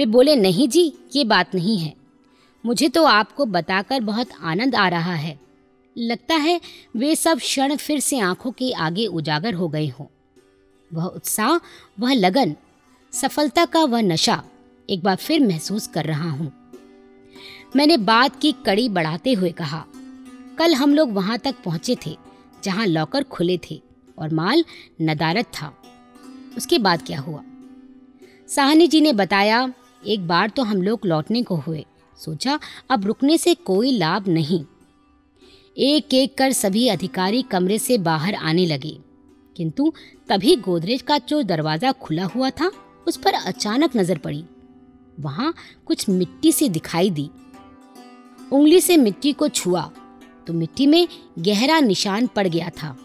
वे बोले, नहीं जी, ये बात नहीं है। मुझे तो आपको बताकर बहुत आनंद आ रहा है। लगता है वे सब क्षण फिर से आँखों के आगे उजागर हो गए हों। वह उत्साह, वह लगन, सफलता का वह नशा एक बार फिर महसूस कर रहा हूँ। मैंने बात की कड़ी बढ़ाते हुए कहा, कल हम लोग वहाँ तक पहुँचे थे, जहाँ लॉकर खुले थे और माल नदारत था। उसके बाद क्या हुआ? साहनी जी ने बताया एक बार तो हम लोग लौटने को हुए। सोचा, अब रुकने से कोई लाभ नहीं। एक एक कर सभी अधिकारी कमरे से बाहर आने लगे। किंतु तभी गोदरेज का जो दरवाज़ा खुला हुआ था, उस पर अचानक नज़र पड़ी। वहाँ कुछ मिट्टी से दिखाई दी। उंगली से मिट्टी को छुआ तो मिट्टी में गहरा निशान पड़ गया था।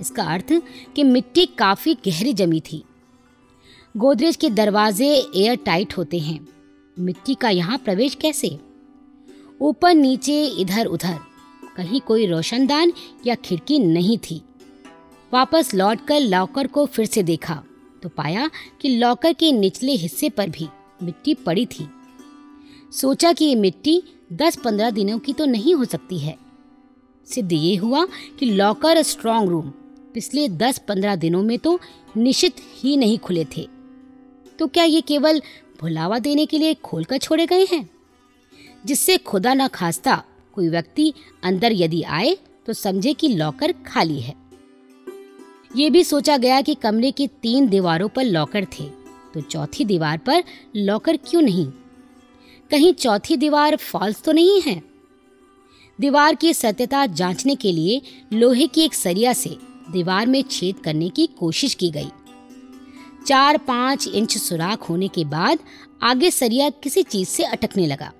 इसका अर्थ कि मिट्टी काफ़ी गहरी जमी थी। गोदरेज के दरवाजे एयर टाइट होते हैं। मिट्टी का यहाँ प्रवेश कैसे? ऊपर, नीचे, इधर, उधर। कहीं कोई रोशनदान या खिड़की नहीं थी। वापस लौटकर लॉकर को फिर से देखा तो पाया कि लॉकर के निचले हिस्से पर भी मिट्टी पड़ी थी। सोचा कि ये मिट्टी दस पंद्रह दिनों की तो नहीं हो सकती है। सिद्ध ये हुआ कि लॉकर स्ट्रांग रूम पिछले दस पंद्रह दिनों में तो निश्चित ही नहीं खुले थे। तो क्या ये केवल भुलावा देने के लिए खोलकर छोड़े गए हैं? जिससे खुदा ना खास्ता कोई व्यक्ति अंदर यदि आए तो समझे कि लॉकर खाली है। ये भी सोचा गया कि कमरे की तीन दीवारों पर लॉकर थे तो चौथी दीवार पर लॉकर क्यों नहीं? कहीं चौथी दीवार फॉल्स तो नहीं है? दीवार की सत्यता जांचने के लिए लोहे की एक सरिया से दीवार में छेद करने की कोशिश की गई। चार पाँच इंच सुराख होने के बाद आगे सरिया किसी चीज़ से अटकने लगा।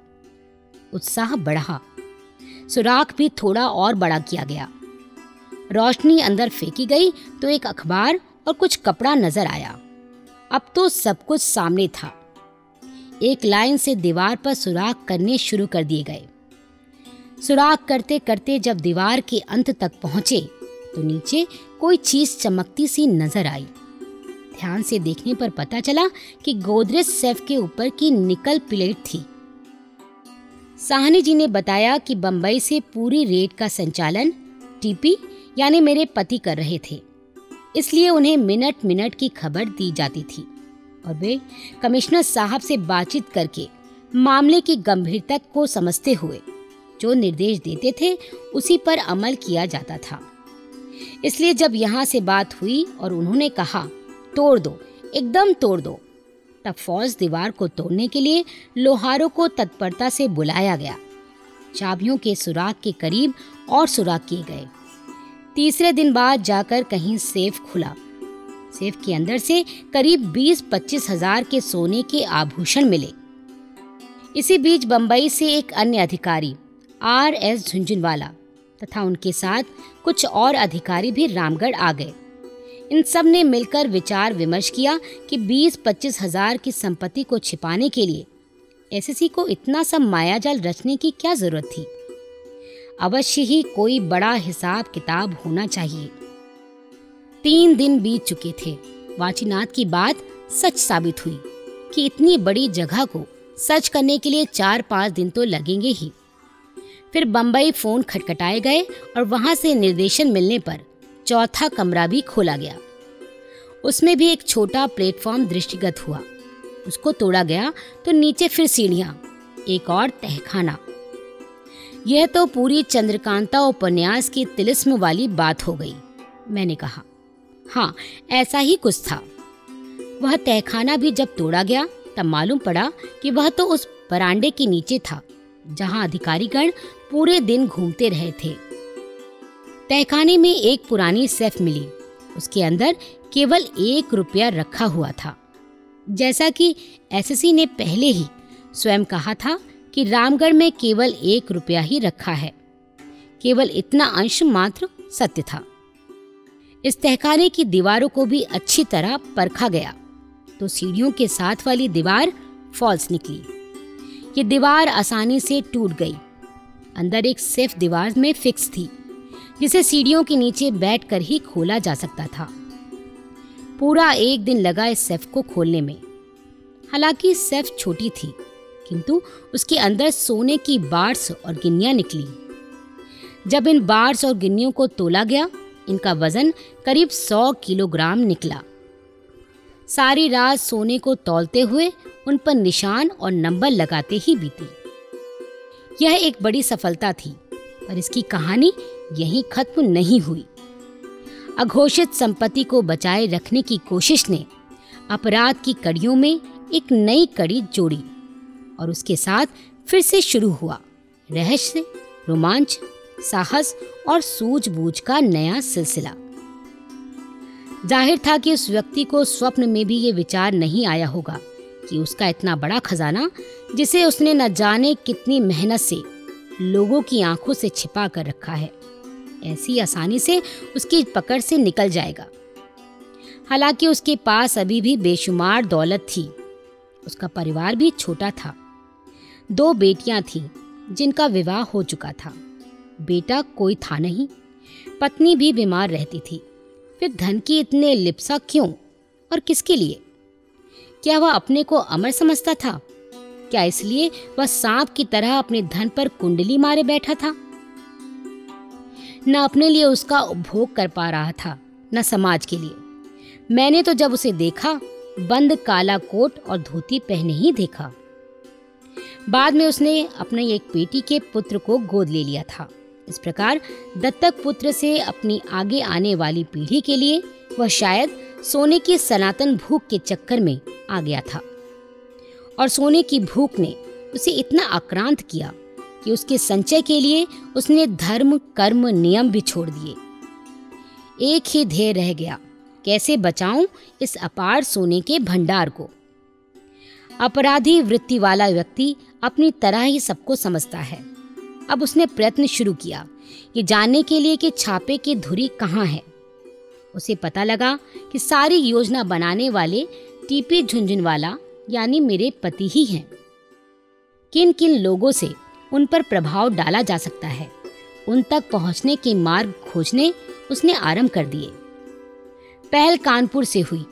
उत्साह बढ़ा। सुराख भी थोड़ा और बड़ा किया गया। रोशनी अंदर फेंकी गई तो एक अखबार और कुछ कपड़ा नज़र आया। अब तो सब कुछ सामने था। एक लाइन से दीवार पर सुराख करने शुरू कर दिए गए। सुराख करते करते जब दीवार के अंत तक पहुँचे तो नीचे कोई चीज़ चमकती सी नज़र आई। ध्यान से देखने पर पता चला कि गोदरेज सेफ़ के ऊपर की निकल प्लेट थी। साहनी जी ने बताया कि बंबई से पूरी रेट का संचालन टीपी, यानी मेरे पति कर रहे थे। इसलिए उन्हें मिनट मिनट की खबर दी जाती थी। और वे कमिश्नर साहब से बातचीत करके मामले की गंभीरता को समझते हुए जो निर्देश देते थे, उसी पर अमल किया जाता था। इसलिए जब यहाँ से बात हुई और उन्होंने कहा तोड़ दो, एकदम तोड़ दो। तब फौज दीवार को तोड़ने के लिए लोहारों को तत्परता से बुलाया गया। चाबियों के सुराग के करीब और सुराग किए गए। तीसरे दिन बाद जाकर कहीं सेफ़ खुला। सेफ़ के अंदर से करीब 20-25 हज़ार के सोने के आभूषण मिले। इसी बीच बंबई से एक अन्य अधिकारी, आर एस झुंझुनवाला, तथा उनके साथ कुछ और अधिकारी भी रामगढ़ आ गए। इन सबने मिलकर विचार विमर्श किया कि 20-25 हज़ार की संपत्ति को छिपाने के लिए एसएससी को इतना सब मायाजाल रचने की क्या ज़रूरत थी? अवश्य ही कोई बड़ा हिसाब किताब होना चाहिए। तीन दिन बीत चुके थे। वाचीनाथ की बात सच साबित हुई कि इतनी बड़ी जगह को सच करने के लिए चार पाँच दिन तो लगेंगे ही। फिर बम्बई फ़ोन खटखटाए गए और वहाँ से निर्देशन मिलने पर चौथा कमरा भी खोला गया। उसमें भी एक छोटा प्लेटफॉर्म दृष्टिगत हुआ। उसको तोड़ा गया तो नीचे फिर सीढ़ियाँ, एक और तहखाना। यह तो पूरी चंद्रकांता उपन्यास की तिलिस्म वाली बात हो गई, मैंने कहा। हाँ ऐसा ही कुछ था। वह तहखाना भी जब तोड़ा गया, तब मालूम पड़ा कि वह तो उस बरांडे के नीचे था, जहाँ अधिकारीगण पूरे दिन घूमते रहे थे। तहखाने में एक पुरानी सेफ़ मिली। उसके अंदर केवल एक रुपया रखा हुआ था। जैसा कि एसएससी ने पहले ही स्वयं कहा था कि रामगढ़ में केवल एक रुपया ही रखा है। केवल इतना अंश मात्र सत्य था। इस तहखाने की दीवारों को भी अच्छी तरह परखा गया। तो सीढ़ियों के साथ वाली दीवार फॉल्स निकली। ये दीवार आसानी से टूट गई। अंदर एक सेफ़ दीवार में फिक्स थी। जिसे सीढ़ियों के नीचे बैठकर ही खोला जा सकता था। पूरा एक दिन लगा इस सेफ़ को खोलने में। हालाँकि सैफ छोटी थी, किंतु उसके अंदर सोने की बार्स और गिन्नियाँ निकली। जब इन बार्स और गिन्नियों को तोला गया, इनका वज़न करीब सौ किलोग्राम निकला। सारी रात सोने को तौलते हुए उन पर निशान और नंबर लगाते ही बीती। यह एक बड़ी सफलता थी, पर इसकी कहानी यहीं खत्म नहीं हुई। अघोषित संपत्ति को बचाए रखने की कोशिश ने अपराध की कड़ियों में एक नई कड़ी जोड़ी और उसके साथ फिर से शुरू हुआ। रहस्य, रोमांच, साहस और सूझबूझ का नया सिलसिला। ज़ाहिर था कि उस व्यक्ति को स्वप्न में भी ये विचार नहीं आया होगा कि उसका इतना बड़ा खजाना, जिसे उसने न जाने कितनी मेहनत से लोगों की आँखों से छिपा कर रखा है। ऐसी आसानी से उसकी पकड़ से निकल जाएगा। हालाँकि उसके पास अभी भी बेशुमार दौलत थी। उसका परिवार भी छोटा था। दो बेटियाँ थीं, जिनका विवाह हो चुका था। बेटा कोई था नहीं, पत्नी भी बीमार रहती थी। फिर धन की इतने लिप्सा क्यों, और किसके लिए? क्या वह अपने को अमर समझता था? क्या इसलिए वह सांप की तरह अपने धन पर कुंडली मारे बैठा था? न अपने लिए उसका उपभोग कर पा रहा था, न समाज के लिए। मैंने तो जब उसे देखा, बंद काला कोट और धोती पहने ही देखा। बाद में उसने अपने एक बेटी के पुत्र को गोद ले लिया था। इस प्रकार दत्तक पुत्र से अपनी आगे आने वाली पीढ़ी के लिए वह शायद सोने की सनातन भूख के चक्कर में आ गया था। और सोने की भूख ने उसे इतना आक्रांत किया कि उसके संचय के लिए उसने धर्म, कर्म, नियम भी छोड़ दिए। एक ही ध्येय रह गया, कैसे बचाऊं इस अपार सोने के भंडार को? अपराधी वृत्ति वाला व्यक्ति अपनी तरह ही सबको समझता है। अब उसने प्रयत्न शुरू किया ये जानने के लिए कि छापे की धुरी कहाँ है। उसे पता लगा कि सारी योजना बनाने वाले टीपी झुंझुनवाला, यानी मेरे पति ही हैं। किन किन लोगों से उन पर प्रभाव डाला जा सकता है। उन तक पहुँचने के मार्ग खोजने उसने आरंभ कर दिए। पहल कानपुर से हुई।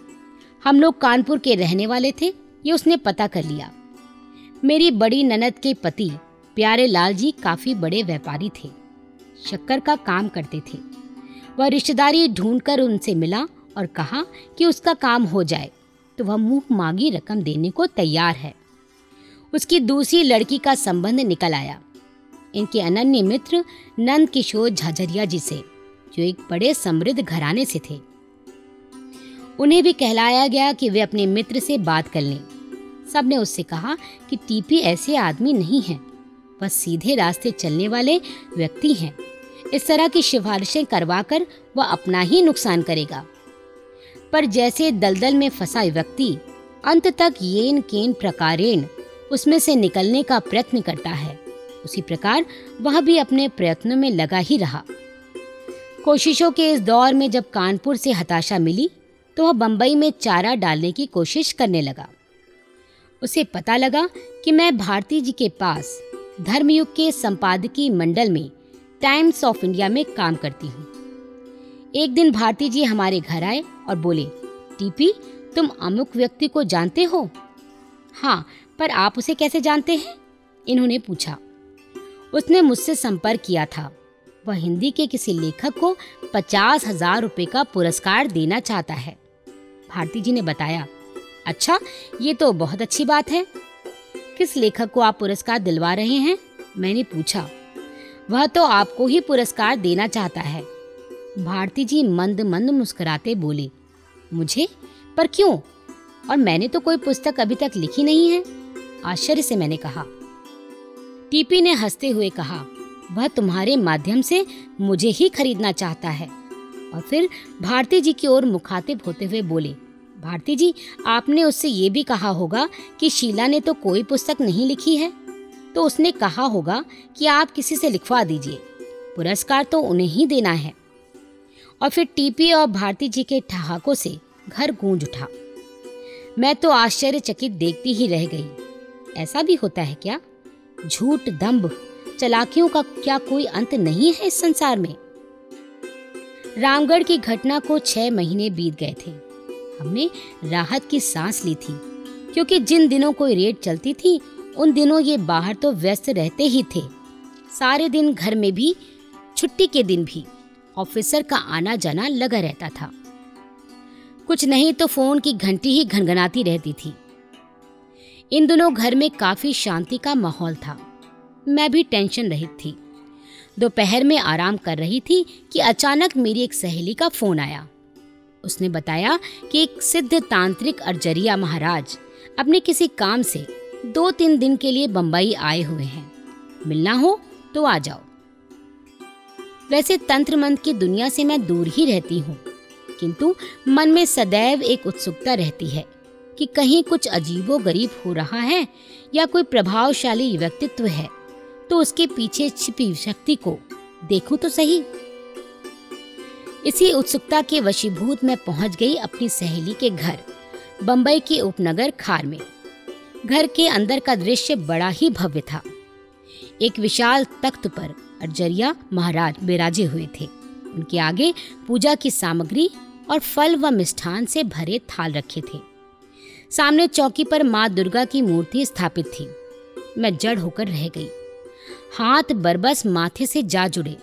हम लोग कानपुर के रहने वाले थे, ये उसने पता कर लिया। मेरी बड़ी ननद के पति, प्यारे लाल जी काफ़ी बड़े व्यापारी थे। शक्कर का काम करते थे। वह रिश्तेदारी ढूंढकर उनसे मिला और कहा कि उसका काम हो जाए तो वह मुँह मांगी रकम देने को तैयार है। उसकी दूसरी लड़की का संबंध निकल आया। इनके अनन्य मित्र नंद किशोर झाझरिया जी से, जो एक बड़े समृद्ध घराने से थे। उन्हें भी कहलाया गया कि वे अपने मित्र से बात कर लें। सबने उससे कहा कि टीपी ऐसे आदमी नहीं है वह सीधे रास्ते चलने वाले व्यक्ति हैं। इस तरह की सिफारिशें करवाकर वह अपना ही नुकसान करेगा। पर जैसे दलदल में फंसा व्यक्ति, अंत तक येन केन प्रकारेण उसमें से निकलने का प्रयत्न करता है। उसी प्रकार वह भी अपने प्रयत्नों में लगा ही रहा। कोशिशों के इस दौर में जब कानपुर से हताशा मिली तो वह बंबई में चारा डालने की कोशिश करने लगा। उसे पता लगा कि मैं भारती जी के पास धर्मयुग के संपादकीय मंडल में टाइम्स ऑफ़ इंडिया में काम करती हूँ। एक दिन भारती जी हमारे घर आए और बोले, टीपी, तुम अमुक व्यक्ति को जानते हो? हाँ पर आप उसे कैसे जानते हैं? इन्होंने पूछा। उसने मुझसे संपर्क किया था। वह हिंदी के किसी लेखक को पचास हज़ार रुपये का पुरस्कार देना चाहता है। भारती जी ने बताया अच्छा ये तो बहुत अच्छी बात है। किस लेखक को आप पुरस्कार दिलवा रहे हैं? मैंने पूछा। वह तो आपको ही पुरस्कार देना चाहता है। भारती जी मंद मंद मुस्कुराते बोले, मुझे? पर क्यों? और मैंने तो कोई पुस्तक अभी तक लिखी नहीं है। आश्चर्य से मैंने कहा। टीपी ने हँसते हुए कहा, वह तुम्हारे माध्यम से मुझे ही खरीदना चाहता है। और फिर भारती जी की ओर मुखातिब होते हुए बोले, भारती जी, आपने उससे ये भी कहा होगा कि शीला ने तो कोई पुस्तक नहीं लिखी है। तो उसने कहा होगा कि आप किसी से लिखवा दीजिए। पुरस्कार तो उन्हें ही देना है। और फिर टीपी और भारती जी के ठहाकों से घर गूंज उठा। मैं तो आश्चर्यचकित देखती ही रह गई। ऐसा भी होता है क्या? झूठ दम्भ चलाकियों का क्या कोई अंत नहीं है इस संसार में? रामगढ़ की घटना को छह महीने बीत गए थे। हमने राहत की सांस ली थी, क्योंकि जिन दिनों कोई रेड चलती थी, उन दिनों ये बाहर तो व्यस्त रहते ही थे। सारे दिन घर में भी, छुट्टी के दिन भी, ऑफिसर का आना जाना लगा रहता था। कुछ नहीं तो फ़ोन की घंटी ही घनघनाती रहती थी। इन दिनों घर में काफ़ी शांति का माहौल था। मैं भी टेंशन रहित थी। दोपहर में आराम कर रही थी कि अचानक मेरी एक सहेली का फ़ोन आया। उसने बताया कि एक सिद्ध तांत्रिक अर्जरिया महाराज अपने किसी काम से दो तीन दिन के लिए बंबई आए हुए हैं। मिलना हो तो आ जाओ। वैसे तंत्र मंत्र की दुनिया से मैं दूर ही रहती हूँ, किंतु मन में सदैव एक उत्सुकता रहती है। कि कहीं कुछ अजीबो गरीब हो रहा है या कोई प्रभावशाली व्यक्तित्व है तो उसके पीछे छिपी शक्ति को देखूँ तो सही। इसी उत्सुकता के वशीभूत में पहुँच गई अपनी सहेली के घर, बंबई के उपनगर खार में। घर के अंदर का दृश्य बड़ा ही भव्य था। एक विशाल तख्त पर अर्जरिया महाराज बिराजे हुए थे। उनके आगे पूजा की सामग्री और फल व मिष्ठान से भरे थाल रखे थे। सामने चौकी पर माँ दुर्गा की मूर्ति स्थापित थी। मैं जड़ होकर रह गई। हाथ बरबस माथे से जा जुड़े।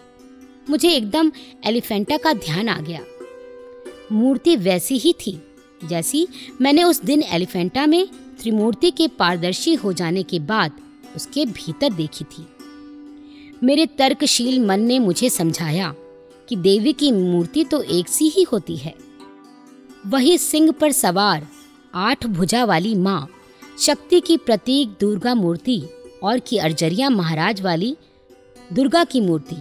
मुझे एकदम एलिफेंटा का ध्यान आ गया। मूर्ति वैसी ही थी, जैसी मैंने उस दिन एलिफेंटा में त्रिमूर्ति के पारदर्शी हो जाने के बाद उसके भीतर देखी थी। मेरे तर्कशील मन ने मुझे समझाया कि देवी की मूर्ति तो एक सी ही होती है। वही सिंह पर सवार आठ भुजा वाली माँ, शक्ति की प्रतीक दुर्गा मूर्ति और की अर्जरिया महाराज वाली दुर्गा की मूर्ति।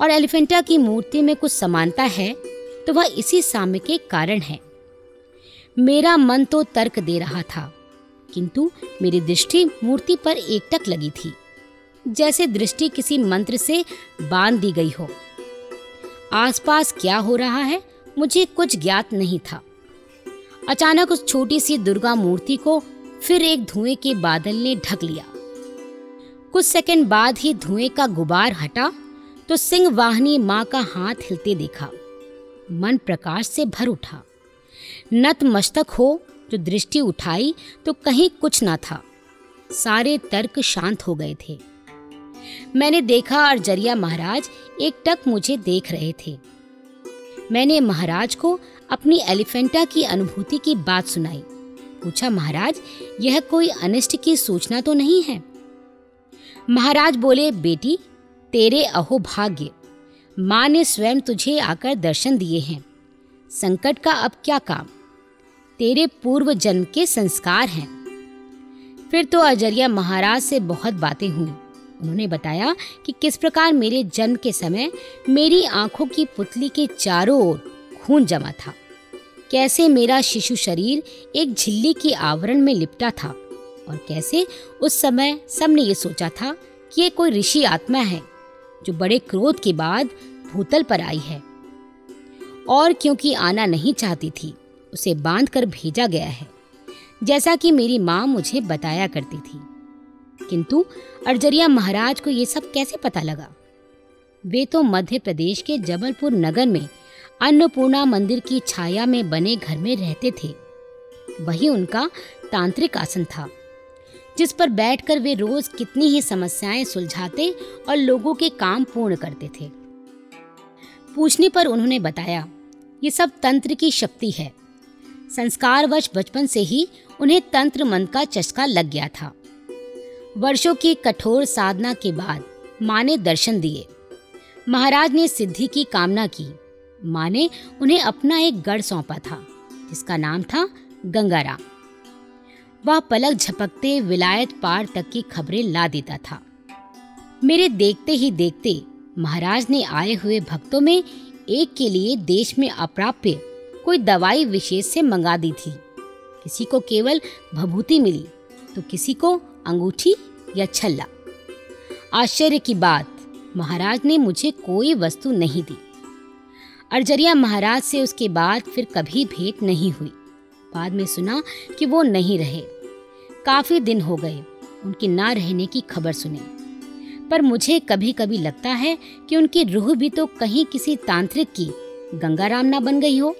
और एलिफेंटा की मूर्ति में कुछ समानता है तो वह इसी साम्य के कारण है। मेरा मन तो तर्क दे रहा था, किंतु मेरी दृष्टि मूर्ति पर एकटक लगी थी। जैसे दृष्टि किसी मंत्र से बाँध दी गई हो। आसपास क्या हो रहा है, मुझे कुछ ज्ञात नहीं था। अचानक उस छोटी सी दुर्गा मूर्ति को फिर एक धुएँ के बादल ने ढक लिया। कुछ सेकंड बाद ही धुएँ का गुबार हटा तो सिंह वाहनी माँ का हाथ हिलते देखा। मन प्रकाश से भर उठा। नत मस्तक हो, जो दृष्टि उठाई तो कहीं कुछ ना था। सारे तर्क शांत हो गए थे। मैंने देखा और ज़रिया महाराज एक टक मुझे देख रहे थे। मैंने महाराज को अपनी एलिफेंटा की अनुभूति की बात सुनाई। पूछा, महाराज, यह कोई अनिष्ट की सूचना तो नहीं है? महाराज बोले, बेटी, तेरे अहो भाग्य। माँ ने स्वयं तुझे आकर दर्शन दिए हैं। संकट का अब क्या काम? तेरे पूर्व जन्म के संस्कार हैं। फिर तो अजरिया महाराज से बहुत बातें हुई। उन्होंने बताया कि किस प्रकार मेरे जन्म के समय मेरी आँखों की पुतली के चारों ओर खून जमा था। कैसे मेरा शिशु शरीर एक झिल्ली के आवरण में लिपटा था और कैसे उस समय सबने ये सोचा था कि ये कोई ऋषि आत्मा है, जो बड़े क्रोध के बाद भूतल पर आई है। और क्योंकि आना नहीं चाहती थी, उसे बाँध कर भेजा गया है, जैसा कि मेरी माँ मुझे बताया करती थी। किंतु अर्जरिया महाराज को ये सब कैसे पता लगा? वे तो मध्य प्रदेश के जबलपुर नगर में अन्नपूर्णा मंदिर की छाया में बने घर में रहते थे। वही उनका तांत्रिक आसन था, जिस पर बैठकर वे रोज कितनी ही समस्याएँ सुलझाते और लोगों के काम पूर्ण करते थे। पूछने पर उन्होंने बताया, ये सब तंत्र की शक्ति है। संस्कारवश बचपन से ही उन्हें तंत्र मंत्र का चस्का लग गया था। वर्षों की कठोर साधना के बाद माँ ने दर्शन दिए। महाराज ने सिद्धि की कामना की। माँ ने उन्हें अपना एक गढ़ सौंपा था, जिसका नाम था गंगाराम। वह पलक झपकते विलायत पार तक की खबरें ला देता था। मेरे देखते ही देखते महाराज ने आए हुए भक्तों में एक के लिए देश में अप्राप्य कोई दवाई विशेष से मंगा दी थी। किसी को केवल भभूति मिली तो किसी को अंगूठी या छल्ला। आश्चर्य की बात, महाराज ने मुझे कोई वस्तु नहीं दी। अर्जरिया महाराज से उसके बाद फिर कभी भेंट नहीं हुई। बाद में सुना कि वो नहीं रहे। काफ़ी दिन हो गए, उनके ना रहने की खबर सुने। पर मुझे कभी कभी लगता है कि उनकी रूह भी तो कहीं किसी तांत्रिक की, गंगाराम ना बन गई हो।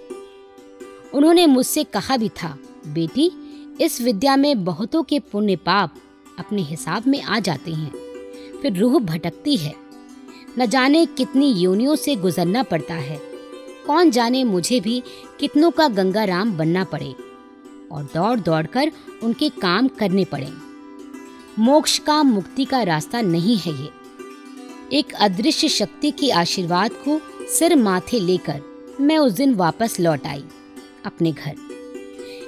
उन्होंने मुझसे कहा भी था, बेटी, इस विद्या में बहुतों के पुण्य पाप अपने हिसाब में आ जाते हैं। फिर रूह भटकती है। न जाने कितनी योनियों से गुजरना पड़ता है। कौन जाने मुझे भी कितनों का गंगाराम बनना पड़े और दौड़ दौड़ कर उनके काम करने पड़े। मोक्ष का मुक्ति का रास्ता नहीं है ये। एक अदृश्य शक्ति के आशीर्वाद को सिर माथे लेकर मैं उस दिन वापस लौट आई अपने घर।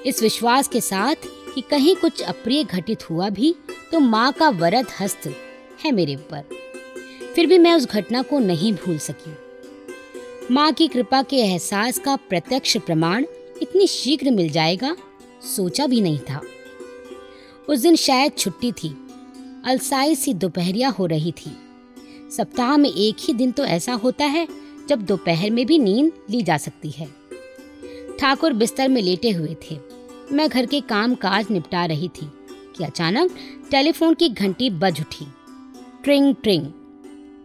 इस विश्वास के साथ कि कहीं कुछ अप्रिय घटित हुआ भी तो माँ का वरद हस्त है मेरे ऊपर। फिर भी मैं उस घटना को नहीं भूल सकी। माँ की कृपा के एहसास का प्रत्यक्ष प्रमाण इतनी शीघ्र मिल जाएगा, सोचा भी नहीं था। उस दिन शायद छुट्टी थी, अलसाई सी दोपहरिया हो रही थी। सप्ताह में एक ही दिन तो ऐसा होता है, जब दोपहर में भी नींद ली जा सकती है। ठाकुर बिस्तर में लेटे हुए थे। मैं घर के काम काज निपटा रही थी, कि अचानक टेलीफोन की घंटी बज उठी। ट्रिंग ट्रिंग।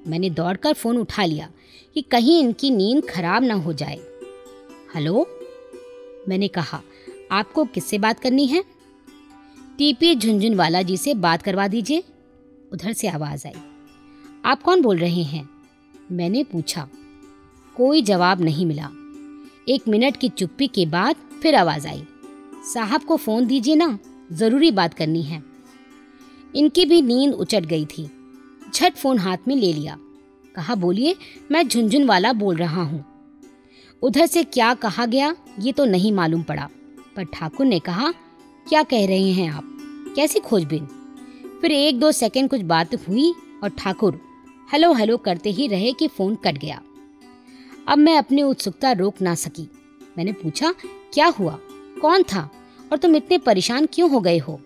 मैंने दौड़कर फ़ोन उठा लिया। कि कहीं इनकी नींद खराब ना हो जाए। हेलो? मैंने कहा, आपको किससे बात करनी है? टीपी झुंझुनवाला जी से बात करवा दीजिए। उधर से आवाज़ आई। आप कौन बोल रहे हैं? मैंने पूछा। कोई जवाब नहीं मिला। एक मिनट की चुप्पी के बाद फिर आवाज़ आई। साहब को फ़ोन दीजिए ना, ज़रूरी बात करनी है। इनकी भी नींद उचट गई थी। झट फ़ोन हाथ में ले लिया। कहा, बोलिए, मैं झुंझुन वाला बोल रहा हूँ। उधर से क्या कहा गया, ये तो नहीं मालूम पड़ा, पर ठाकुर ने कहा, क्या कह रहे हैं आप? कैसी खोजबीन? फिर एक दो सेकंड कुछ बात हुई और ठाकुर हेलो हेलो करते ही रहे कि फ़ोन कट गया। अब मैं अपनी उत्सुकता रोक ना सकी। मैंने पूछा, क्या हुआ? कौन था? और तुम इतने परेशान क्यों हो गए हो?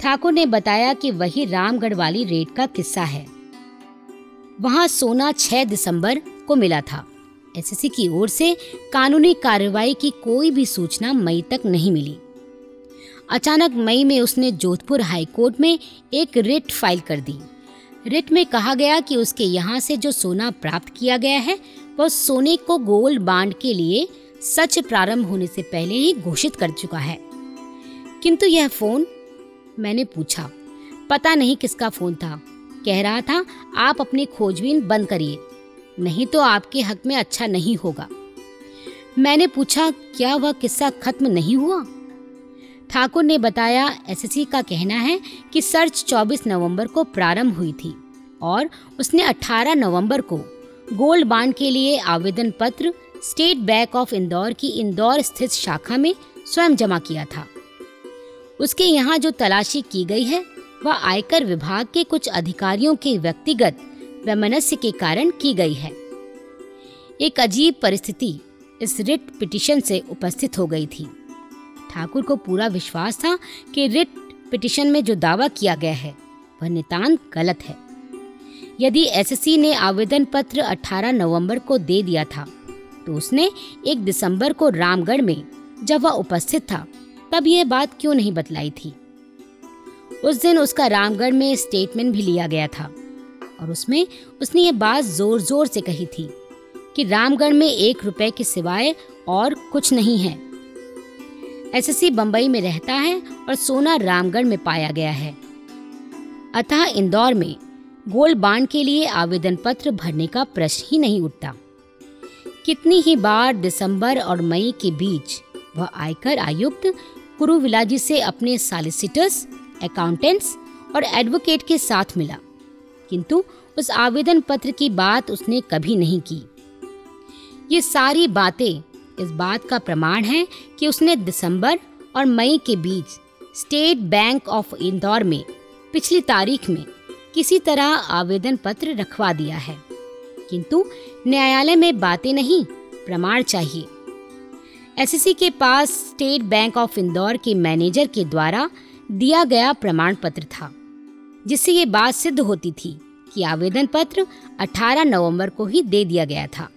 ठाकुर ने बताया कि वही रामगढ़ वाली रेड का किस्सा है। वहाँ सोना 6 दिसंबर को मिला था। एसएससी की ओर से कानूनी कार्रवाई की कोई भी सूचना मई तक नहीं मिली। अचानक मई में उसने जोधपुर हाईकोर्ट में एक रिट फ़ाइल कर दी। रिट में कहा गया कि उसके यहाँ से जो सोना प्राप्त किया गया है, वह सोने को गोल्ड बांड के लिए सच प्रारंभ होने से पहले ही घोषित कर चुका है। किंतु यह फ़ोन मैंने पूछा। पता नहीं किसका फ़ोन था। कह रहा था, आप अपनी खोजबीन बंद करिए, नहीं तो आपके हक में अच्छा नहीं होगा। मैंने पूछा, क्या वह किस्सा खत्म नहीं हुआ? ठाकुर ने बताया, एसएससी का कहना है कि सर्च 24 नवंबर को प्रारंभ हुई थी और उसने 18 नवंबर को गोल्ड बांड के लिए आवेदन पत्र स्टेट बैंक ऑफ़ इंदौर की इंदौर स्थित शाखा में स्वयं जमा किया था। उसके यहाँ जो तलाशी की गई है वह आयकर विभाग के कुछ अधिकारियों के व्यक्तिगत वैमनस्य के कारण की गई है। एक अजीब परिस्थिति इस रिट पिटिशन से उपस्थित हो गई थी। ठाकुर को पूरा विश्वास था कि रिट पिटिशन में जो दावा किया गया है, वह नितांत गलत है। यदि एसएससी ने आवेदन पत्र 18 नवंबर को दे दिया था तो उसने एक दिसंबर को रामगढ़ में जब वह उपस्थित था, तब यह बात क्यों नहीं बतलाई थी? उस दिन उसका रामगढ़ में स्टेटमेंट भी लिया गया था। और उसमें उसने ये बात ज़ोर ज़ोर से कही थी कि रामगढ़ में एक रुपए के सिवाय और कुछ नहीं है। एसएससी बंबई में रहता है और सोना रामगढ़ में पाया गया है। अतः इंदौर में गोल्ड बांड के लिए आवेदन पत्र भरने का प्रश्न ही नहीं उठता। कितनी ही बार दिसंबर और मई के बीच वह आयकर आयुक्त कुरुविलाजी से अपने सॉलिसिटर्स अकाउंटेंट्स और एडवोकेट के साथ मिला। किंतु उस आवेदन पत्र की बात उसने कभी नहीं की। ये सारी बातें इस बात का प्रमाण है कि उसने दिसंबर और मई के बीच स्टेट बैंक ऑफ़ इंदौर में पिछली तारीख में किसी तरह आवेदन पत्र रखवा दिया है। किंतु न्यायालय में बातें नहीं, प्रमाण चाहिए। एसएससी के पास स्टेट बैंक ऑफ़ इंदौर के मैनेजर के द्वारा दिया गया प्रमाण पत्र था, जिससे ये बात सिद्ध होती थी कि आवेदन पत्र 18 नवंबर को ही दे दिया गया था।